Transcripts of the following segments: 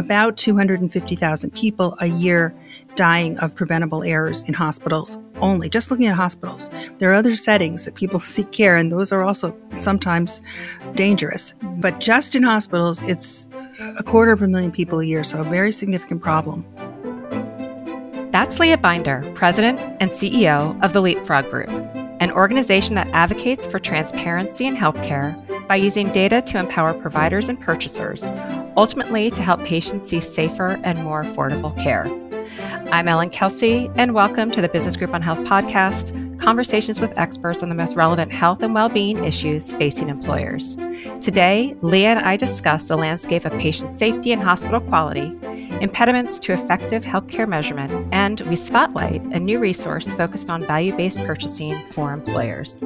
about 250,000 people a year dying of preventable errors in hospitals only, just looking at hospitals. There are other settings that people seek care, and those are also sometimes dangerous. But just in hospitals, it's a quarter of a million people a year, so a very significant problem. That's Leah Binder, President and CEO of the Leapfrog Group, an organization that advocates for transparency in healthcare by using data to empower providers and purchasers, ultimately to help patients see safer and more affordable care. I'm Ellen Kelsey, and welcome to the Business Group on Health podcast conversations with experts on the most relevant health and well being issues facing employers. Today, Leah and I discuss the landscape of patient safety and hospital quality, impediments to effective healthcare measurement, and we spotlight a new resource focused on value based purchasing for employers.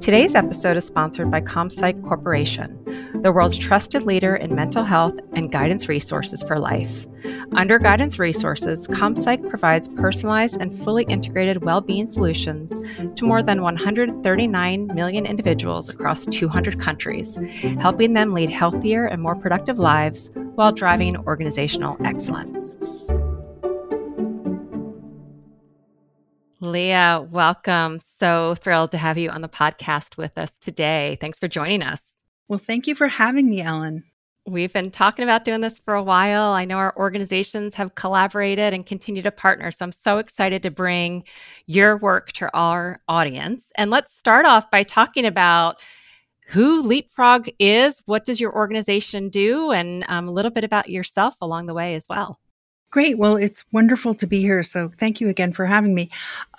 Today's episode is sponsored by ComPsych Corporation, the world's trusted leader in mental health and guidance resources for life. Under Guidance Resources, ComPsych provides personalized and fully integrated well being solutions to more than 139 million individuals across 200 countries, helping them lead healthier and more productive lives while driving organizational excellence. Leah, welcome. So thrilled to have you on the podcast with us today. Thanks for joining us. Well, thank you for having me, Ellen. We've been talking about doing this for a while. I know our organizations have collaborated and continue to partner. So I'm so excited to bring your work to our audience. And let's start off by talking about who Leapfrog is, what does your organization do, and um, a little bit about yourself along the way as well. Great. Well, it's wonderful to be here. So thank you again for having me.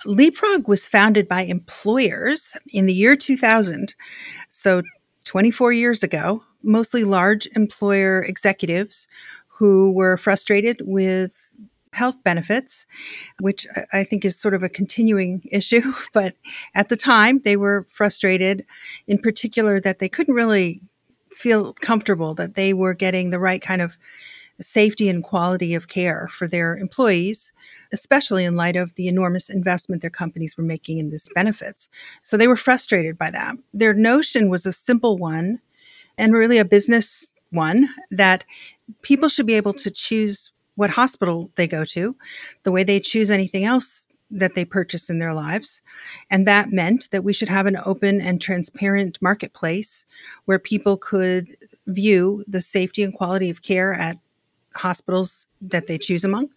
Leapfrog was founded by employers in the year 2000. So 24 years ago, mostly large employer executives who were frustrated with health benefits, which I think is sort of a continuing issue. But at the time, they were frustrated, in particular, that they couldn't really feel comfortable that they were getting the right kind of safety and quality of care for their employees, especially in light of the enormous investment their companies were making in these benefits. So they were frustrated by that. Their notion was a simple one and really a business one that people should be able to choose what hospital they go to the way they choose anything else that they purchase in their lives. And that meant that we should have an open and transparent marketplace where people could view the safety and quality of care at hospitals that they choose among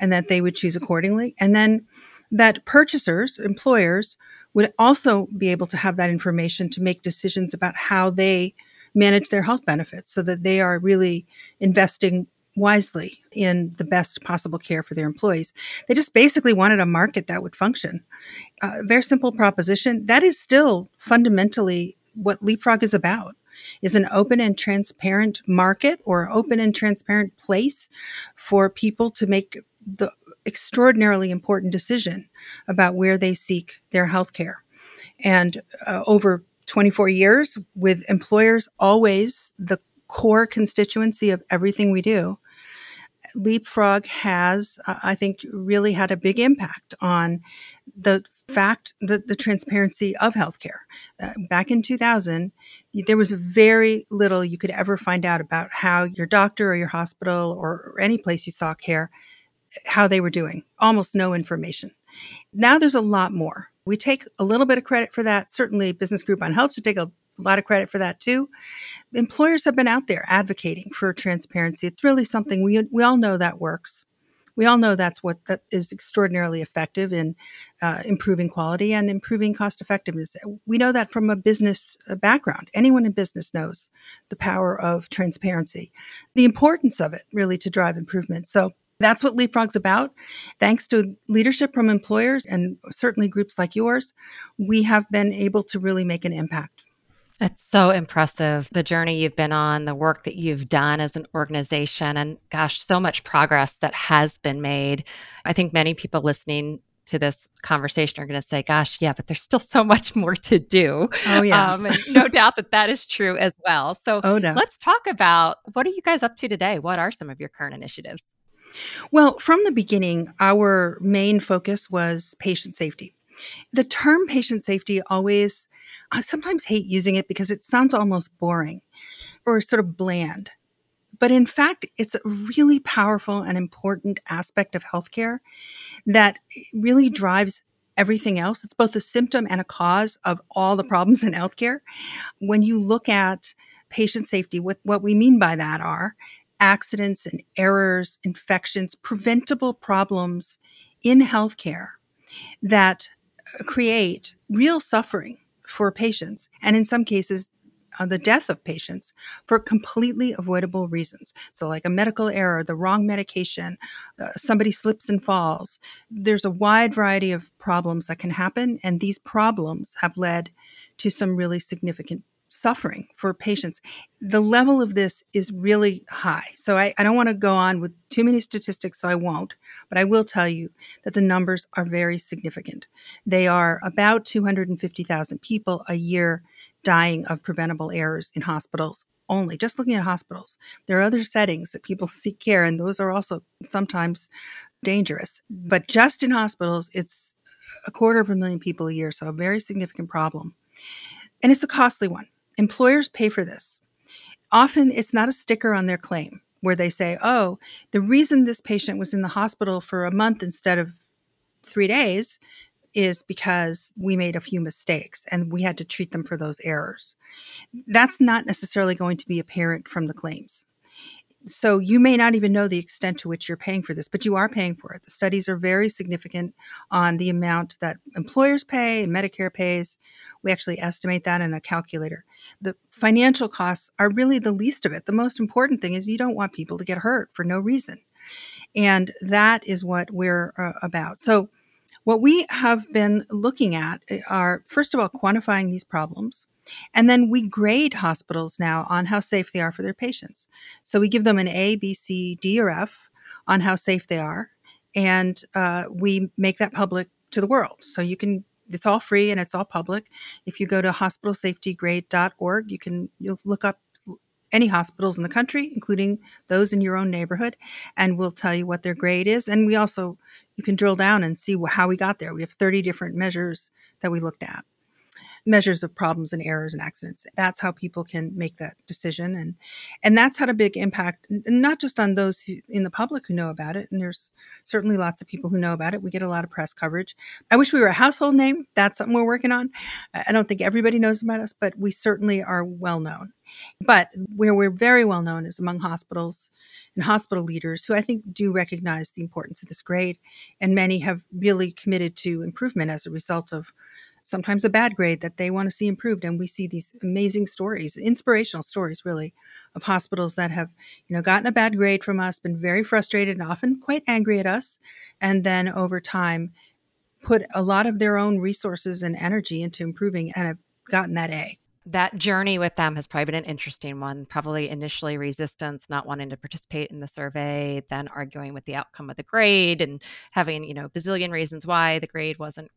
and that they would choose accordingly. And then that purchasers, employers, would also be able to have that information to make decisions about how they manage their health benefits so that they are really investing wisely in the best possible care for their employees. They just basically wanted a market that would function. A uh, very simple proposition. That is still fundamentally what Leapfrog is about is an open and transparent market or open and transparent place for people to make the extraordinarily important decision about where they seek their health care. And uh, over 24 years, with employers always the core constituency of everything we do, Leapfrog has, uh, I think, really had a big impact on the fact the, the transparency of healthcare. Uh, back in 2000, there was very little you could ever find out about how your doctor or your hospital or, or any place you saw care, how they were doing. Almost no information. Now there's a lot more. We take a little bit of credit for that. Certainly, Business Group on Health should take a lot of credit for that too. Employers have been out there advocating for transparency. It's really something we we all know that works we all know that's what that is extraordinarily effective in uh, improving quality and improving cost effectiveness. We know that from a business background. Anyone in business knows the power of transparency, the importance of it really to drive improvement. So that's what Leapfrog's about. Thanks to leadership from employers and certainly groups like yours, we have been able to really make an impact. It's so impressive the journey you've been on, the work that you've done as an organization, and gosh, so much progress that has been made. I think many people listening to this conversation are going to say, gosh, yeah, but there's still so much more to do. Oh, yeah. Um, no doubt that that is true as well. So oh, no. let's talk about what are you guys up to today? What are some of your current initiatives? Well, from the beginning, our main focus was patient safety. The term patient safety always I sometimes hate using it because it sounds almost boring or sort of bland. But in fact, it's a really powerful and important aspect of healthcare that really drives everything else. It's both a symptom and a cause of all the mm-hmm. problems in healthcare. When you look at patient safety, what, what we mean by that are accidents and errors, infections, preventable problems in healthcare that create real suffering for patients. And in some cases, uh, the death of patients for completely avoidable reasons. So, like a medical error, the wrong medication, uh, somebody slips and falls. There's a wide variety of problems that can happen, and these problems have led to some really significant suffering for patients. The level of this is really high. So I, I don't want to go on with too many statistics, so I won't, but I will tell you that the numbers are very significant. They are about 250,000 people a year dying of preventable errors in hospitals only, just looking at hospitals. There are other settings that people seek care, and those are also sometimes dangerous. But just in hospitals, it's a quarter of a million people a year, so a very significant problem. And it's a costly one. Employers pay for this. Often it's not a sticker on their claim where they say, oh, the reason this patient was in the hospital for a month instead of three days is because we made a few mistakes and we had to treat them for those errors. That's not necessarily going to be apparent from the claims so you may not even know the extent to which you're paying for this, but you are paying for it. The studies are very significant on the amount that employers pay and Medicare pays. We actually estimate that in a calculator. The financial costs are really the least of it. The most important thing is you don't want people to get hurt for no reason. And that is what we're uh, about. So, what we have been looking at eh, are, first of all, quantifying these problems. And then we grade hospitals now on how safe they are for their patients. So we give them an A, B, C, D, or F on how safe they are. And uh, we make that public to the world. So you can, it's all free and it's all public. If you go to hospitalsafetygrade.org, you can, you'll look up any hospitals in the country, including those in your own neighborhood, and we'll tell you what their grade is. And we also, you can drill down and see how we got there. We have 30 different measures that we looked at measures of problems and errors and accidents. That's how people can make that decision, and and that's had a big impact, not just on those who, in the public who know about it. And there's certainly lots of people who know about it. We get a lot of press coverage. I wish we were a household name. That's something we're working on. I don't think everybody knows about us, but we certainly are well known. But where we're very well known is among hospitals and hospital leaders who I think do recognize the importance of this grade, and many have really committed to improvement as a result of sometimes a bad grade that they want to see improved and we see these amazing stories inspirational stories really of hospitals that have you know gotten a bad grade from us been very frustrated and often quite angry at us and then over time put a lot of their own resources and energy into improving and have gotten that a that journey with them has probably been an interesting one. Probably initially resistance, not wanting to participate in the survey, then arguing with the outcome of the grade and having, you know, bazillion reasons why the grade wasn't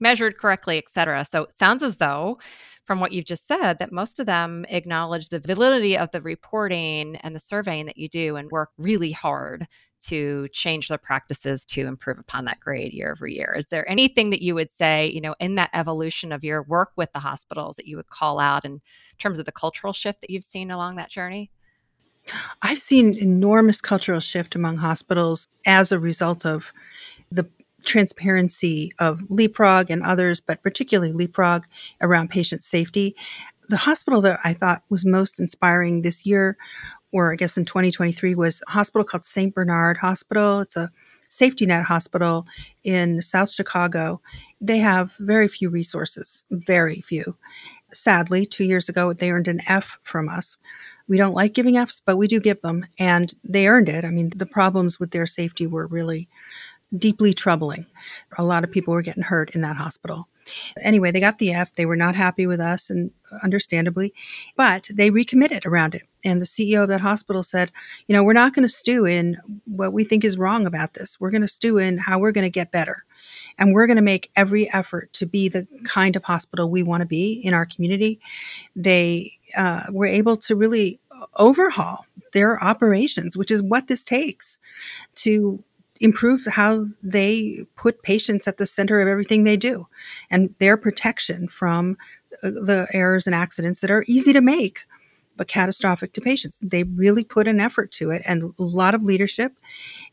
measured correctly, et cetera. So it sounds as though, from what you've just said, that most of them acknowledge the validity of the reporting and the surveying that you do and work really hard to change their practices to improve upon that grade year over year. Is there anything that you would say, you know, in that evolution of your work with the hospitals that you would call out in terms of the cultural shift that you've seen along that journey? I've seen enormous cultural shift among hospitals as a result of the transparency of Leapfrog and others, but particularly Leapfrog around patient safety. The hospital that I thought was most inspiring this year, or I guess in 2023, was a hospital called St. Bernard Hospital. It's a safety net hospital in South Chicago. They have very few resources, very few. Sadly, two years ago, they earned an F from us. We don't like giving Fs, but we do give them, and they earned it. I mean, the problems with their safety were really deeply troubling. A lot of people were getting hurt in that hospital. Anyway, they got the F. They were not happy with us, and understandably, but they recommitted around it. And the CEO of that hospital said, You know, we're not going to stew in what we think is wrong about this. We're going to stew in how we're going to get better. And we're going to make every effort to be the kind of hospital we want to be in our community. They uh, were able to really overhaul their operations, which is what this takes to improve how they put patients at the center of everything they do and their protection from uh, the errors and accidents that are easy to make but catastrophic to patients. They really put an effort to it and a lot of leadership.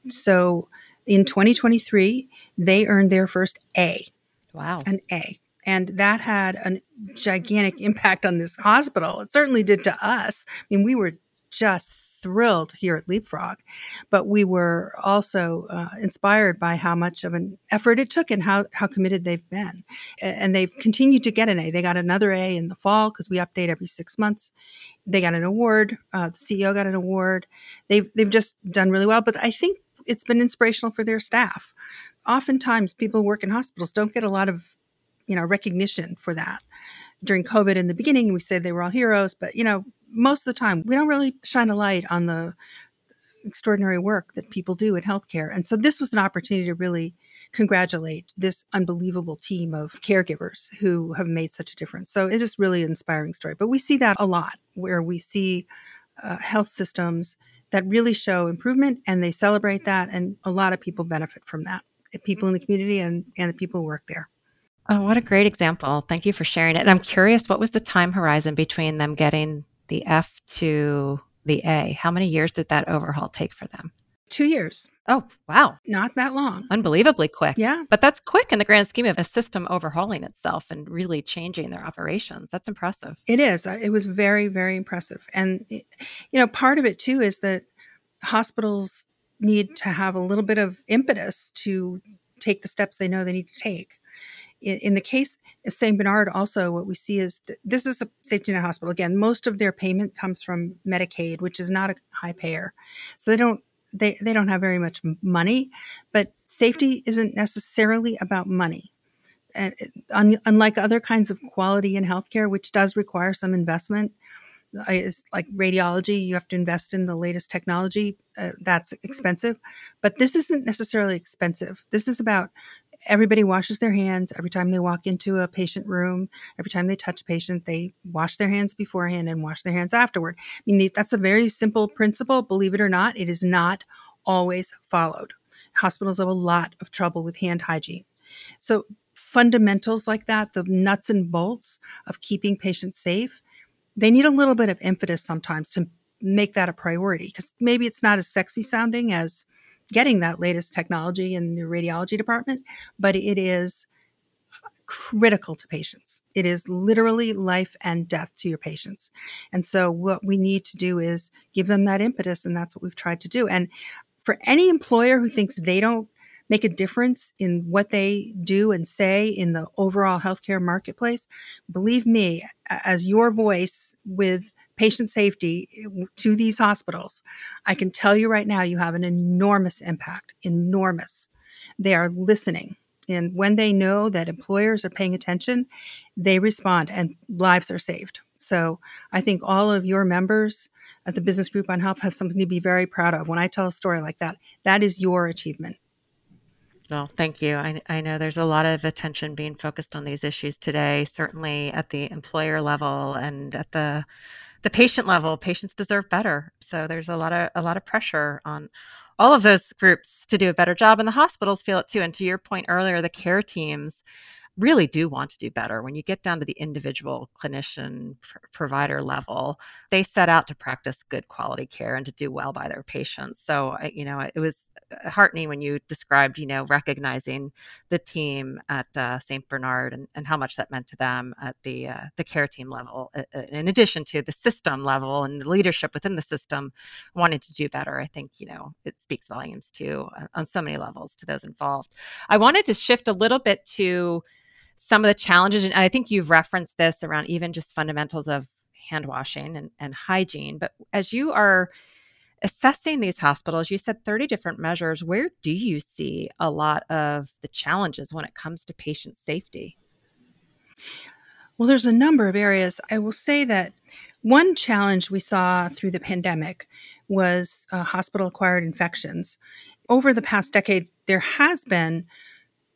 So in 2023, they earned their first A. Wow. An A. And that had a gigantic impact on this hospital. It certainly did to us. I mean, we were just thrilled here at Leapfrog, but we were also uh, inspired by how much of an effort it took and how, how committed they've been. And they've continued to get an A. They got another A in the fall because we update every six months. They got an award. Uh, the CEO got an award. They've, they've just done really well. But I think it's been inspirational for their staff. Oftentimes, people who work in hospitals don't get a lot of you know recognition for that during COVID in the beginning, we said they were all heroes, but you know, most of the time we don't really shine a light on the extraordinary work that people do in healthcare. And so this was an opportunity to really congratulate this unbelievable team of caregivers who have made such a difference. So it's just really an inspiring story. But we see that a lot where we see uh, health systems that really show improvement and they celebrate that. And a lot of people benefit from that, people in the community and, and the people who work there. Oh, what a great example. Thank you for sharing it. And I'm curious, what was the time horizon between them getting the F to the A? How many years did that overhaul take for them? Two years. Oh, wow. Not that long. Unbelievably quick. Yeah. But that's quick in the grand scheme of a system overhauling itself and really changing their operations. That's impressive. It is. Uh, it was very, very impressive. And, you know, part of it too is that hospitals need to have a little bit of impetus to take the steps they know they need to take in, in the case of St. Bernard, also what we see is this is a safety net hospital. Again, most of their payment comes from Medicaid, which is not a high payer, so they don't they they don't have very much money. But safety isn't necessarily about money. And un, unlike other kinds of quality in healthcare, which does require some investment, is like radiology you have to invest in the latest technology uh, that's expensive but this isn't necessarily expensive this is about everybody washes their hands every time they walk into a patient room. Every time they touch a patient they wash their hands beforehand and wash their hands afterward. I mean that's a very simple principle believe it or not it is not always followed. Hospitals have a lot of trouble with hand hygiene. So fundamentals like that the nuts and bolts of keeping patients safe they need a little bit of impetus sometimes to make that a priority because maybe it's not as sexy sounding as getting that latest technology in the radiology department, but it is critical to patients. It is literally life and death to your patients. And so what we need to do is give them that impetus and that's what we've tried to do. And for any employer who thinks they don't make a difference in what they do and say in the overall healthcare marketplace, believe me, as your voice with patient safety eh, to these hospitals, I can tell you right now, you have an enormous impact, enormous. They are listening. And when they know that employers are paying attention, they respond and lives are saved. So I think all of your members at the Business Group on Health have something to be very proud of. When I tell a story like that, that is your achievement. Well, thank you. I, I know there's a lot of attention being focused on these issues today, certainly at the employer level and at the the patient level patients deserve better. So there's a lot of a lot of pressure on all of those groups to do a better job and the hospitals feel it too and to your point earlier the care teams really do want to do better. When you get down to the individual clinician pr- provider level they set out to practice good quality care and to do well by their patients. So you know it was heartening when you described, you know, recognizing the team at uh, St. Bernard and, and how much that meant to them at the uh, the care team level, in addition to the system level and the leadership within the system wanting to do better. I think you know it speaks volumes too uh, on so many levels to those involved. I wanted to shift a little bit to some of the challenges, and I think you've referenced this around even just fundamentals of hand washing and, and hygiene. But as you are assessing these hospitals, you said 30 different measures. Where do you see a lot of the challenges when it comes to patient safety? Well, there's a number of areas. I will say that one challenge we saw through the pandemic was uh, hospital acquired infections. Over the past decade, there has been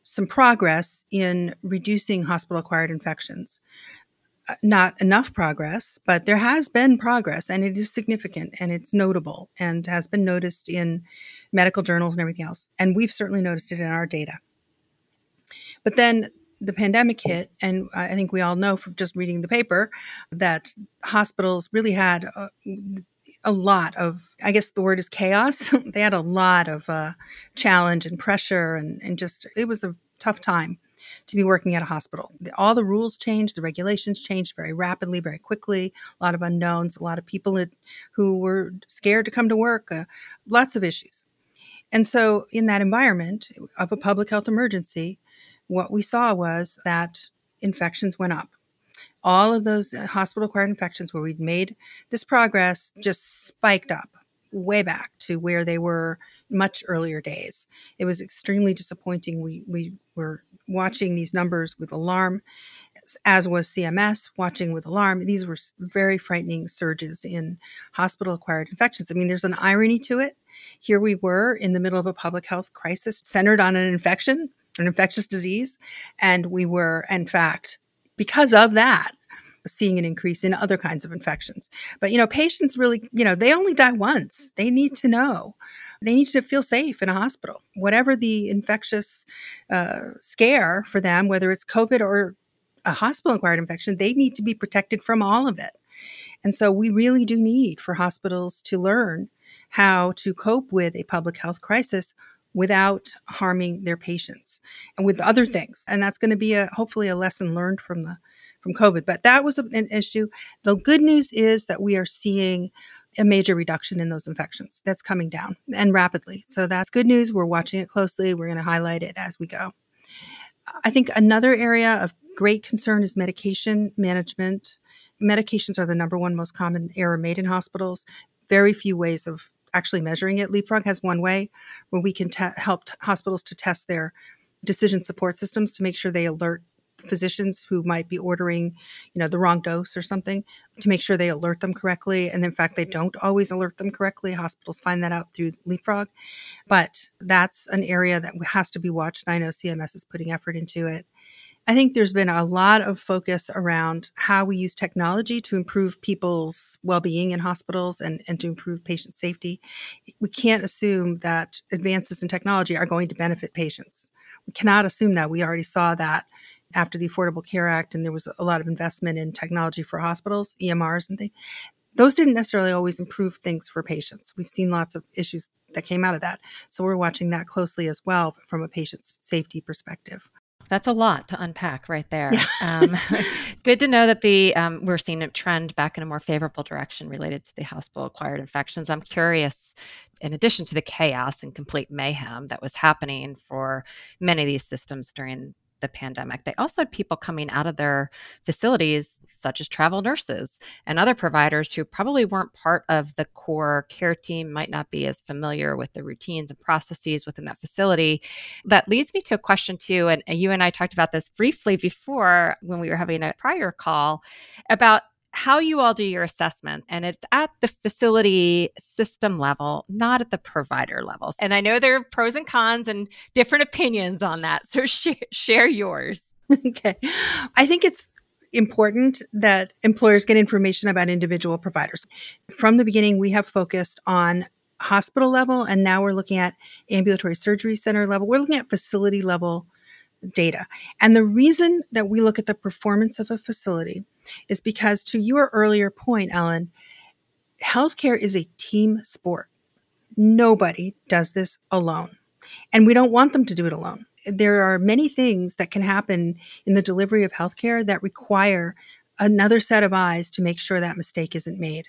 some progress in reducing hospital acquired infections. Uh, not enough progress, but there has been progress and it is significant and it's notable and has been noticed in medical journals and everything else. And we've certainly noticed it in our data. But then the pandemic hit, and I think we all know from just reading the paper that hospitals really had a, a lot of, I guess the word is chaos. they had a lot of uh, challenge and pressure, and, and just it was a tough time to be working at a hospital. All the rules changed, the regulations changed very rapidly, very quickly. A lot of unknowns, a lot of people who were scared to come to work, uh, lots of issues. And so, in that environment of a public health emergency, what we saw was that infections went up. All of those uh, hospital acquired infections where we'd made this progress just spiked up way back to where they were much earlier days. It was extremely disappointing. We, we were watching these numbers with alarm, as was CMS watching with alarm. These were very frightening surges in hospital acquired infections. I mean, there's an irony to it. Here we were in the middle of a public health crisis centered on an infection, an infectious disease, and we were, in fact, because of that, seeing an increase in other kinds of infections. But, you know, patients really, you know, they only die once. They need to know they need to feel safe in a hospital. Whatever the infectious uh, scare for them, whether it's COVID or a hospital acquired infection, they need to be protected from all of it. And so we really do need for hospitals to learn how to cope with a public health crisis without harming their patients and with other things. And that's going to be a hopefully a lesson learned from the from COVID. But that was an issue. The good news is that we are seeing a major reduction in those infections. That's coming down and rapidly. So that's good news. We're watching it closely. We're going to highlight it as we go. I think another area of great concern is medication management. Medications are the number one most common error made in hospitals. Very few ways of actually measuring it. Leapfrog has one way where we can te- help t- hospitals to test their decision support systems to make sure they alert physicians who might be ordering, you know, the wrong dose or something to make sure they alert them correctly. And in fact, they don't always alert them correctly. Hospitals find that out through Leapfrog. But that's an area that has to be watched. And I know CMS is putting effort into it. I think there's been a lot of focus around how we use technology to improve people's well being in hospitals and, and to improve patient safety. We can't assume that advances in technology are going to benefit patients. We cannot assume that. We already saw that after the Affordable Care Act, and there was a lot of investment in technology for hospitals, EMRs, and things. Those didn't necessarily always improve things for patients. We've seen lots of issues that came out of that. So we're watching that closely as well from a patient safety perspective. That's a lot to unpack right there. Yeah. um, good to know that the um, we're seeing a trend back in a more favorable direction related to the hospital acquired infections. I'm curious, in addition to the chaos and complete mayhem that was happening for many of these systems during the pandemic. They also had people coming out of their facilities, such as travel nurses and other providers who probably weren't part of the core care team, might not be as familiar with the routines and processes within that facility. That leads me to a question, too. And you and I talked about this briefly before when we were having a prior call about how you all do your assessment and it's at the facility system level not at the provider levels and i know there are pros and cons and different opinions on that so sh- share yours. Okay. I think it's important that employers get information about individual providers. From the beginning we have focused on hospital level and now we're looking at ambulatory surgery center level. We're looking at facility level data. And the reason that we look at the performance of a facility is because, to your earlier point, Ellen, healthcare is a team sport. Nobody does this alone. And we don't want them to do it alone. There are many things that can happen in the delivery of healthcare that require another set of eyes to make sure that mistake isn't made.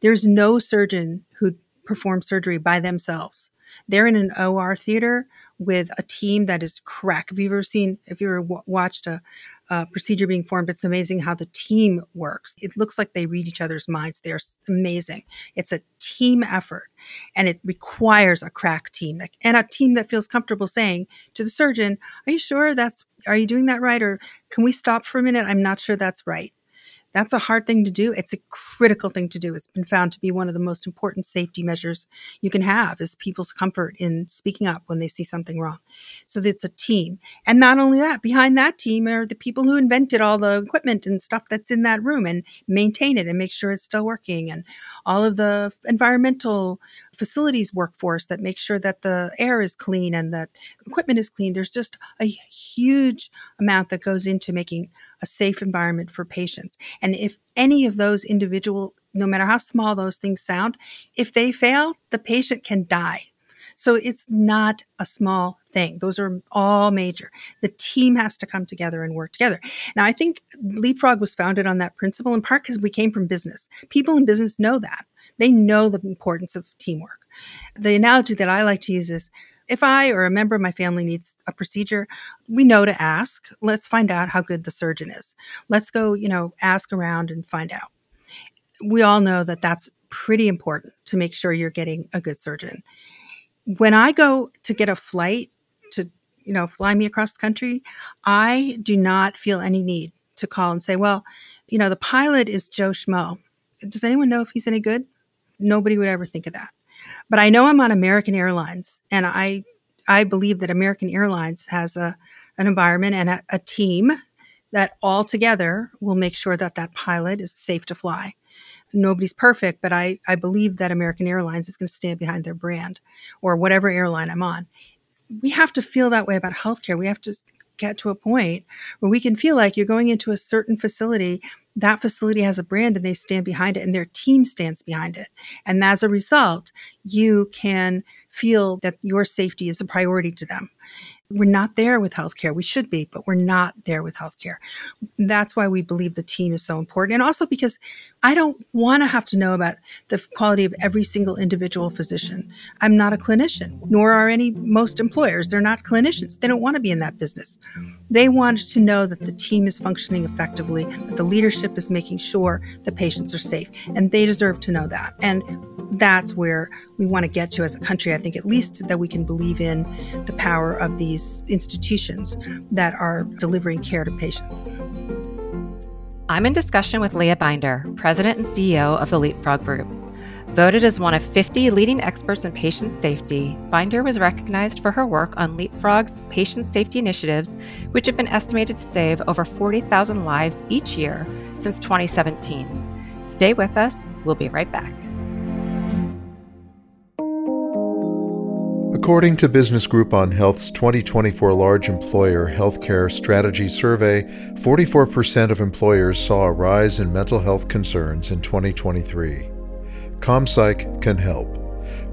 There's no surgeon who performs surgery by themselves. They're in an OR theater with a team that is crack. Have you ever seen, if you ever watched a, uh, procedure being formed. It's amazing how the team works. It looks like they read each other's minds. They're amazing. It's a team effort and it requires a crack team that, and a team that feels comfortable saying to the surgeon, Are you sure that's, are you doing that right? Or can we stop for a minute? I'm not sure that's right. That's a hard thing to do. It's a critical thing to do. It's been found to be one of the most important safety measures you can have is people's comfort in speaking up when they see something wrong. So it's a team. And not only that, behind that team are the people who invented all the equipment and stuff that's in that room and maintain it and make sure it's still working and all of the environmental facilities workforce that makes sure that the air is clean and that equipment is clean. There's just a huge amount that goes into making a safe environment for patients. And if any of those individual, no matter how small those things sound, if they fail, the patient can die. So it's not a small thing. Those are all major. The team has to come together and work together. Now, I think Leapfrog was founded on that principle in part because we came from business. People in business know that. They know the importance of teamwork. The analogy that I like to use is if I or a member of my family needs a procedure, we know to ask. Let's find out how good the surgeon is. Let's go, you know, ask around and find out. We all know that that's pretty important to make sure you're getting a good surgeon. When I go to get a flight to, you know, fly me across the country, I do not feel any need to call and say, well, you know, the pilot is Joe Schmo. Does anyone know if he's any good? Nobody would ever think of that. But I know I'm on American Airlines, and I I believe that American Airlines has a an environment and a, a team that all together will make sure that that pilot is safe to fly. Nobody's perfect, but I, I believe that American Airlines is going to stand behind their brand or whatever airline I'm on. We have to feel that way about healthcare. We have to get to a point where we can feel like you're going into a certain facility that facility has a brand and they stand behind it and their team stands behind it. And as a result, you can feel that your safety is a priority to them. We're not there with healthcare. We should be, but we're not there with healthcare. That's why we believe the team is so important. And also because I don't want to have to know about the quality of every single individual physician. I'm not a clinician, nor are any most employers. They're not clinicians. They don't want to be in that business. They want to know that the team is functioning effectively, that the leadership is making sure the patients are safe, and they deserve to know that. And that's where we want to get to as a country. I think at least that we can believe in the power of these institutions that are delivering care to patients. I'm in discussion with Leah Binder, President and CEO of the Leapfrog Group. Voted as one of 50 leading experts in patient safety, Binder was recognized for her work on Leapfrog's patient safety initiatives, which have been estimated to save over 40,000 lives each year since 2017. Stay with us, we'll be right back. According to Business Group on Health's 2024 Large Employer Healthcare Strategy Survey, 44% of employers saw a rise in mental health concerns in 2023. ComPsych can help.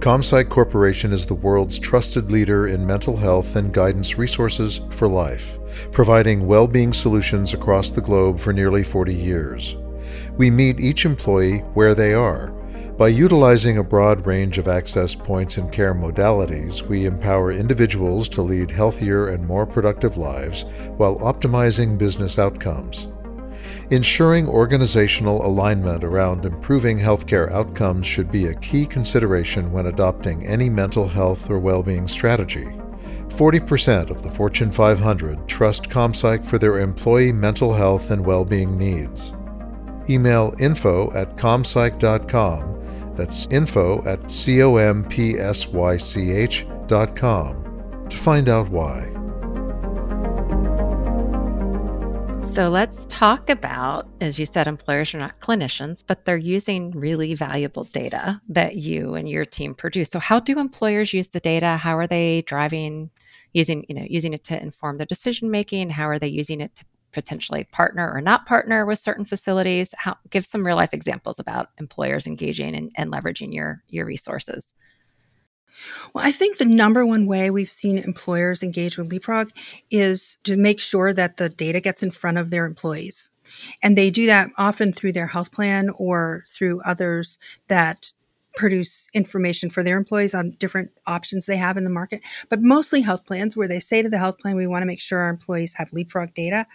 ComPsych Corporation is the world's trusted leader in mental health and guidance resources for life, providing well being solutions across the globe for nearly 40 years. We meet each employee where they are by utilizing a broad range of access points and care modalities, we empower individuals to lead healthier and more productive lives while optimizing business outcomes. Ensuring organizational alignment around improving healthcare outcomes should be a key consideration when adopting any mental health or well-being strategy. 40% of the Fortune 500 trust ComPsych for their employee mental health and well-being needs. Email info at compsych.com that's info at compsych dot com to find out why. So let's talk about, as you said, employers are not clinicians, but they're using really valuable data that you and your team produce. So how do employers use the data? How are they driving using, you know, using it to inform the decision making? How are they using it to potentially partner or not partner with certain facilities? How, give some real life examples about employers engaging and, and leveraging your your resources. Well, I think the number one way we've seen employers engage with Leapfrog is to make sure that the data gets in front of their employees. And they do that often through their health plan or through others that produce information for their employees on different options they have in the market, but mostly health plans where they say to the health plan, we want to make sure our employees have leapfrog data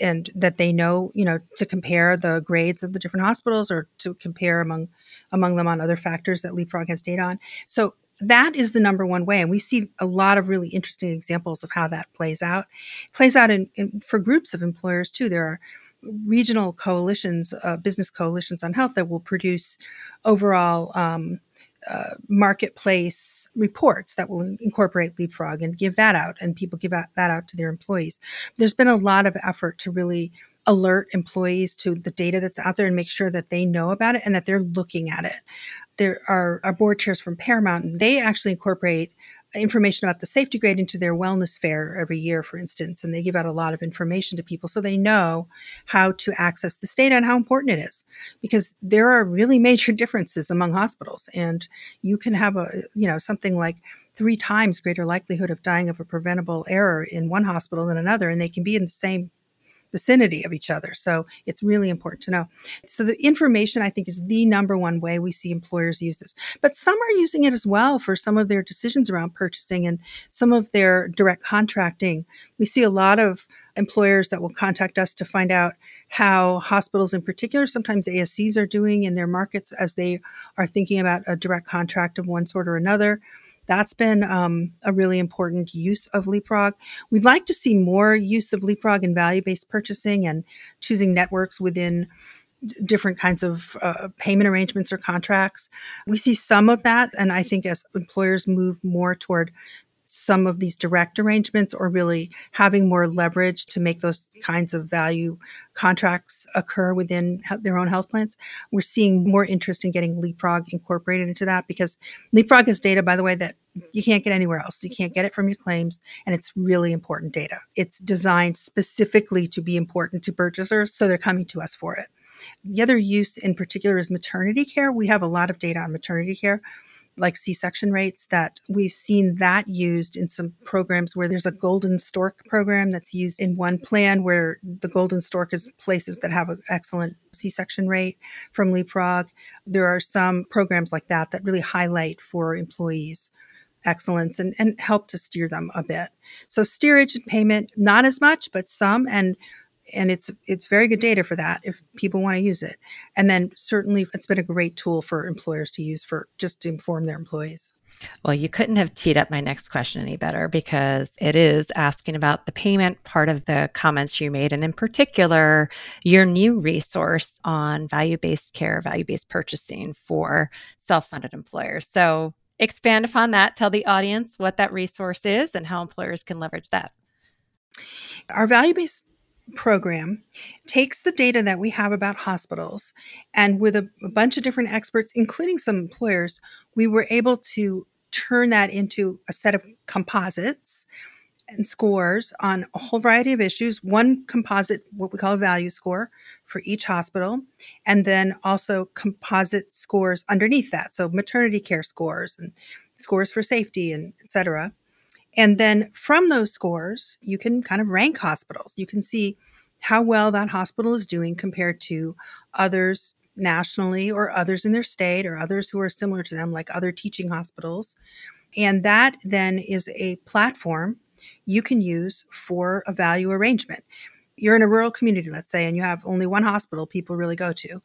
and that they know, you know, to compare the grades of the different hospitals or to compare among among them on other factors that leapfrog has data on. So that is the number one way. And we see a lot of really interesting examples of how that plays out. It plays out in, in for groups of employers too. There are regional coalitions, uh, business coalitions on health that will produce overall um, uh, marketplace reports that will incorporate leapfrog and give that out and people give that out to their employees. There's been a lot of effort to really alert employees to the data that's out there and make sure that they know about it and that they're looking at it. There are our board chairs from paramount and they actually incorporate information about the safety grade into their wellness fair every year, for instance, and they give out a lot of information to people so they know how to access this data and how important it is. Because there are really major differences among hospitals, and you can have a, you know, something like three times greater likelihood of dying of a preventable error in one hospital than another, and they can be in the same vicinity of each other. So it's really important to know. So the information, I think, is the number one way we see employers use this. But some are using it as well for some of their decisions around purchasing and some of their direct contracting. We see a lot of employers that will contact us to find out how hospitals in particular, sometimes ASCs are doing in their markets as they are thinking about a direct contract of one sort or another. That's been um, a really important use of Leapfrog. We'd like to see more use of Leapfrog in value based purchasing and choosing networks within different kinds of uh, payment arrangements or contracts. We see some of that. And I think as employers move more toward some of these direct arrangements or really having more leverage to make those kinds of value contracts occur within their own health plans. We're seeing more interest in getting Leapfrog incorporated into that because Leapfrog is data, by the way, that you can't get anywhere else. You can't get it from your claims, and it's really important data. It's designed specifically to be important to purchasers, so they're coming to us for it. The other use in particular is maternity care. We have a lot of data on maternity care like C-section rates that we've seen that used in some programs where there's a golden stork program that's used in one plan where the golden stork is places that have an excellent C-section rate from Leapfrog. There are some programs like that that really highlight for employees excellence and, and help to steer them a bit. So steerage and payment, not as much, but some. And and it's it's very good data for that if people want to use it. And then certainly it's been a great tool for employers to use for just to inform their employees. Well, you couldn't have teed up my next question any better because it is asking about the payment part of the comments you made, and in particular, your new resource on value based care, value based purchasing for self funded employers. So, expand upon that. Tell the audience what that resource is and how employers can leverage that. Our value based program takes the data that we have about hospitals and with a, a, bunch of different experts including some employers we were able to turn that into a set of composites and scores on a whole variety of issues. One composite what we call a value score for each hospital and then also composite scores underneath that. So maternity care scores and scores for safety and et cetera and then from those scores, you can kind of rank hospitals. You can see how well that hospital is doing compared to others nationally or others in their state or others who are similar to them, like other teaching hospitals. And that then is a platform you can use for a value arrangement. You're in a rural community, let's say, and you have only one hospital people really go to.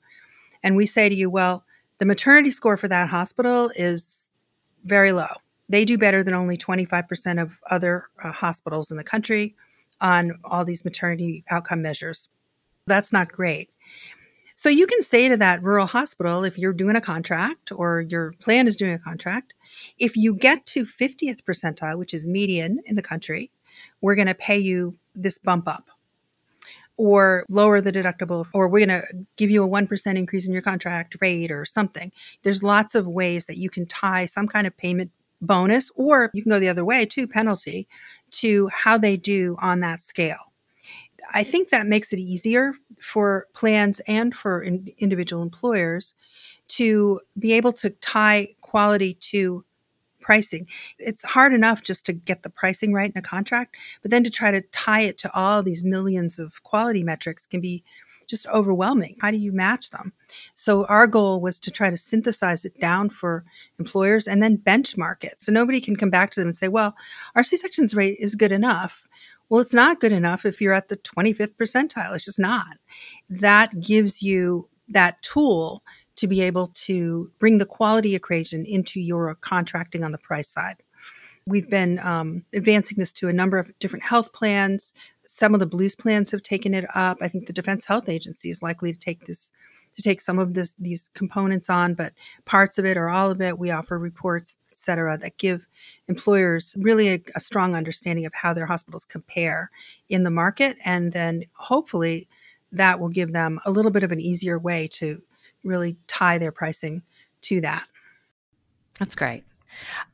And we say to you, well, the maternity score for that hospital is very low they do better than only 25% of other uh, hospitals in the country on all these maternity outcome measures. That's not great. So you can say to that rural hospital, if you're doing a contract or your plan is doing a contract, if you get to 50th percentile, which is median in the country, we're going to pay you this bump up or lower the deductible, or we're going to give you a 1% increase in your contract rate or something. There's lots of ways that you can tie some kind of payment bonus, or you can go the other way too, penalty, to how they do on that scale. I think that makes it easier for plans and for in individual employers to be able to tie quality to pricing. It's hard enough just to get the pricing right in a contract, but then to try to tie it to all these millions of quality metrics can be just overwhelming. How do you match them? So our goal was to try to synthesize it down for employers and then benchmark it. So nobody can come back to them and say, well, our C-sections rate is good enough. Well, it's not good enough if you're at the 25th percentile. It's just not. That gives you that tool to be able to bring the quality equation into your contracting on the price side. We've been um, advancing this to a number of different health plans, some of the blues plans have taken it up. I think the Defense Health Agency is likely to take this to take some of this these components on, but parts of it or all of it, we offer reports, et cetera, that give employers really a, a strong understanding of how their hospitals compare in the market, and then hopefully that will give them a little bit of an easier way to really tie their pricing to that. That's great.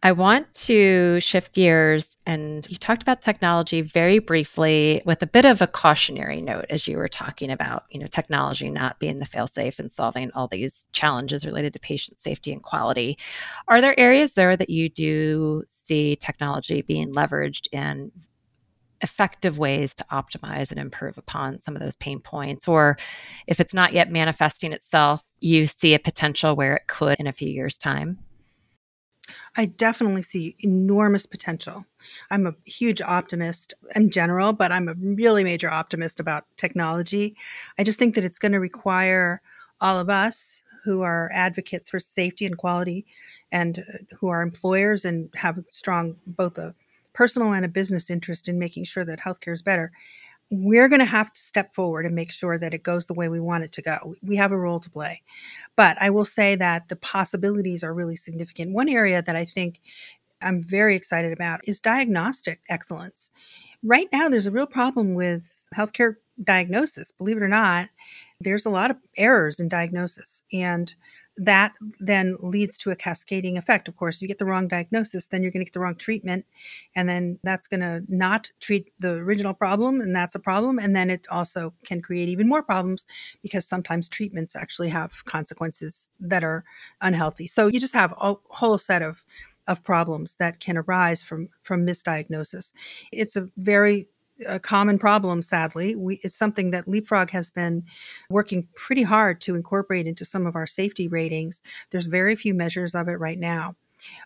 I want to shift gears and you talked about technology very briefly with a bit of a cautionary note as you were talking about, you know, technology not being the failsafe and solving all these challenges related to patient safety and quality. Are there areas there that you do see technology being leveraged in effective ways to optimize and improve upon some of those pain points or if it's not yet manifesting itself, you see a potential where it could in a few years time? I definitely see enormous potential. I'm a huge optimist in general, but I'm a really major optimist about technology. I just think that it's going to require all of us who are advocates for safety and quality and uh, who are employers and have strong both a personal and a business interest in making sure that healthcare is better we're going to have to step forward and make sure that it goes the way we want it to go. We have a role to play. But I will say that the possibilities are really significant. One area that I think I'm very excited about is diagnostic excellence. Right now, there's a real problem with healthcare diagnosis. Believe it or not, there's a lot of errors in diagnosis. And that then leads to a cascading effect. Of course, if you get the wrong diagnosis, then you're going to get the wrong treatment. And then that's going to not treat the original problem, and that's a problem. And then it also can create even more problems because sometimes treatments actually have consequences that are unhealthy. So you just have a whole set of of problems that can arise from from misdiagnosis. It's a very a common problem, sadly. We, it's something that Leapfrog has been working pretty hard to incorporate into some of our safety ratings. There's very few measures of it right now.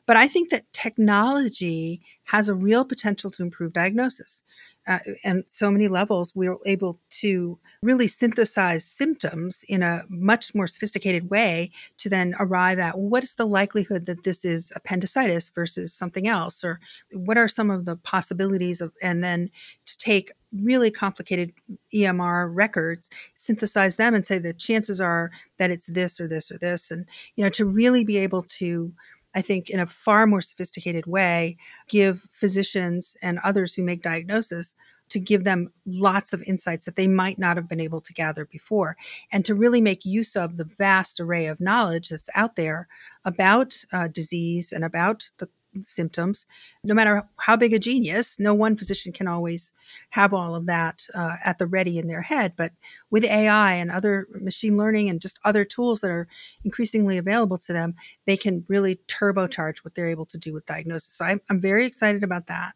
But I think that technology has a real potential to improve diagnosis. Uh, and so many levels, we were able to really synthesize symptoms in a much more sophisticated way to then arrive at what is the likelihood that this is appendicitis versus something else, or what are some of the possibilities of, and then to take really complicated EMR records, synthesize them, and say the chances are that it's this or this or this, and you know to really be able to I think, in a far more sophisticated way, give physicians and others who make diagnosis to give them lots of insights that they might not have been able to gather before, and to really make use of the vast array of knowledge that's out there about uh, disease and about the symptoms. No matter how big a genius, no one physician can always have all of that uh, at the ready in their head. But with AI and other machine learning and just other tools that are increasingly available to them, they can really turbocharge what they're able to do with diagnosis. So I'm, I'm very excited about that.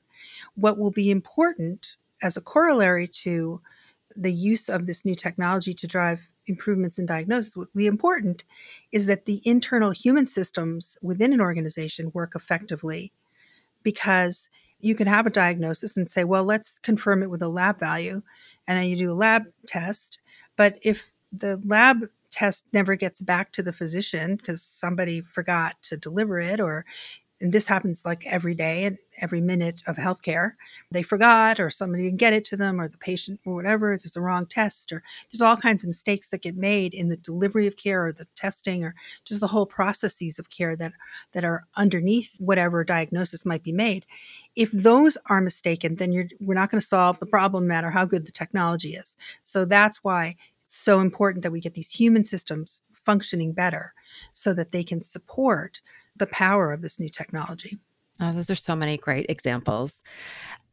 What will be important as a corollary to the use of this new technology to drive improvements in diagnosis, what would be important is that the internal human systems within an organization work effectively because you can have a diagnosis and say, well, let's confirm it with a lab value. And then you do a lab test. But if the lab test never gets back to the physician because somebody forgot to deliver it or and this happens like every day and every minute of healthcare. They forgot, or somebody didn't get it to them, or the patient, or whatever. There's a wrong test, or there's all kinds of mistakes that get made in the delivery of care, or the testing, or just the whole processes of care that that are underneath whatever diagnosis might be made. If those are mistaken, then you're we're not going to solve the problem, no matter how good the technology is. So that's why it's so important that we get these human systems functioning better, so that they can support the power of this new technology. Oh, those are so many great examples.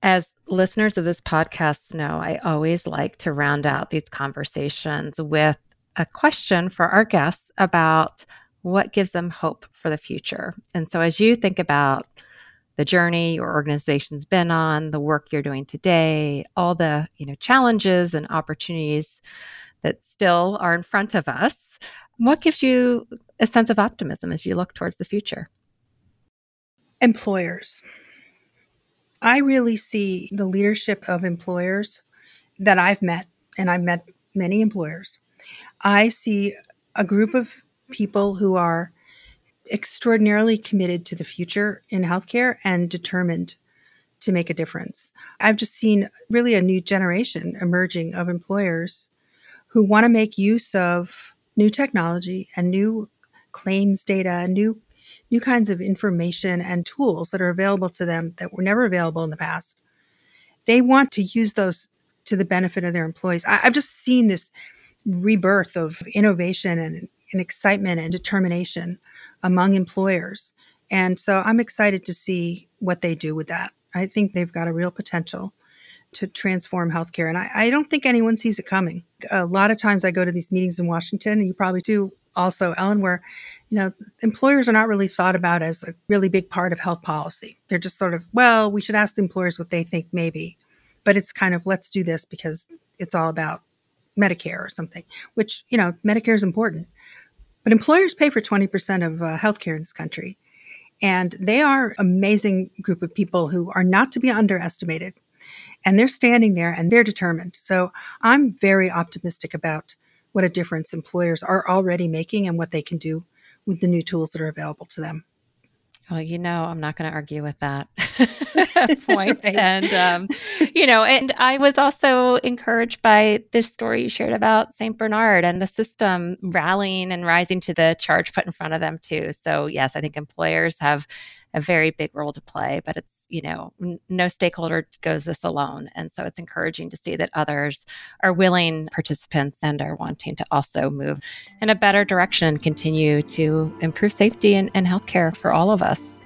As listeners of this podcast know, I always like to round out these conversations with a question for our guests about what gives them hope for the future. And so, as you think about the journey your organization's been on, the work you're doing today, all the you know challenges and opportunities that still are in front of us, what gives you a sense of optimism as you look towards the future? Employers. I really see the leadership of employers that I've met, and I've met many employers. I see a group of people who are extraordinarily committed to the future in healthcare and determined to make a difference. I've just seen really a new generation emerging of employers who want to make use of new technology and new claims data, new new kinds of information and tools that are available to them that were never available in the past. They want to use those to the benefit of their employees. I, have just seen this rebirth of innovation and, and excitement and determination among employers. And so I'm excited to see what they do with that. I think they've got a real potential to transform healthcare. And I, I, don't think anyone sees it coming. A lot of times I go to these meetings in Washington, and you probably do also, Ellen, where you know employers are not really thought about as a really big part of health policy. They're just sort of, well, we should ask the employers what they think maybe. But it's kind of let's do this because it's all about Medicare or something, which, you know, Medicare is important. But employers pay for 20% of uh, healthcare in this country. And they are amazing group of people who are not to be underestimated. And they're standing there and they're determined. So I'm very optimistic about what a difference employers are already making and what they can do with the new tools that are available to them. Well, you know, I'm not going to argue with that point. right. And, um, you know, and I was also encouraged by this story you shared about St. Bernard and the system rallying and rising to the charge put in front of them, too. So, yes, I think employers have a very big role to play, but it's, you know, n- no stakeholder goes this alone. And so it's encouraging to see that others are willing participants and are wanting to also move in a better direction and continue to improve safety and, and healthcare for all of us.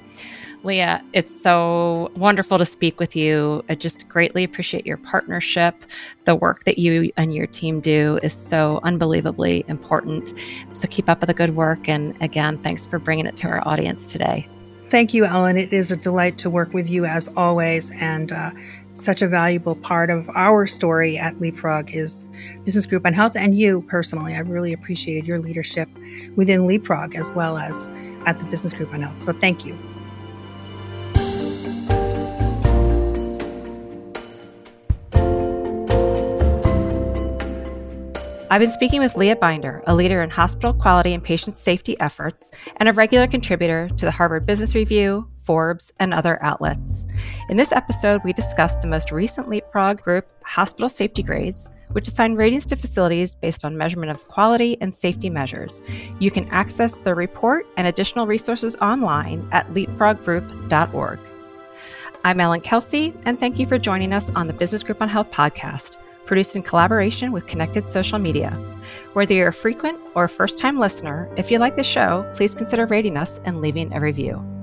Leah, it's so wonderful to speak with you. I just greatly appreciate your partnership. The work that you and your team do is so unbelievably important. So keep up with the good work. And again, thanks for bringing it to our audience today. Thank you, Ellen. It is a delight to work with you as always. And uh, such a valuable part of our story at Leapfrog is Business Group on Health and you personally. I've really appreciated your leadership within Leapfrog as well as at the Business Group on Health. So thank you. I've been speaking with Leah Binder, a leader in hospital quality and patient safety efforts, and a regular contributor to the Harvard Business Review, Forbes, and other outlets. In this episode, we discussed the most recent Leapfrog Group hospital safety grades, which assign ratings to facilities based on measurement of quality and safety measures. You can access the report and additional resources online at leapfroggroup.org. I'm Ellen Kelsey, and thank you for joining us on the Business Group on Health podcast produced in collaboration with Connected Social Media. Whether you're a frequent or first time listener, if you like the show, please consider rating us and leaving a review.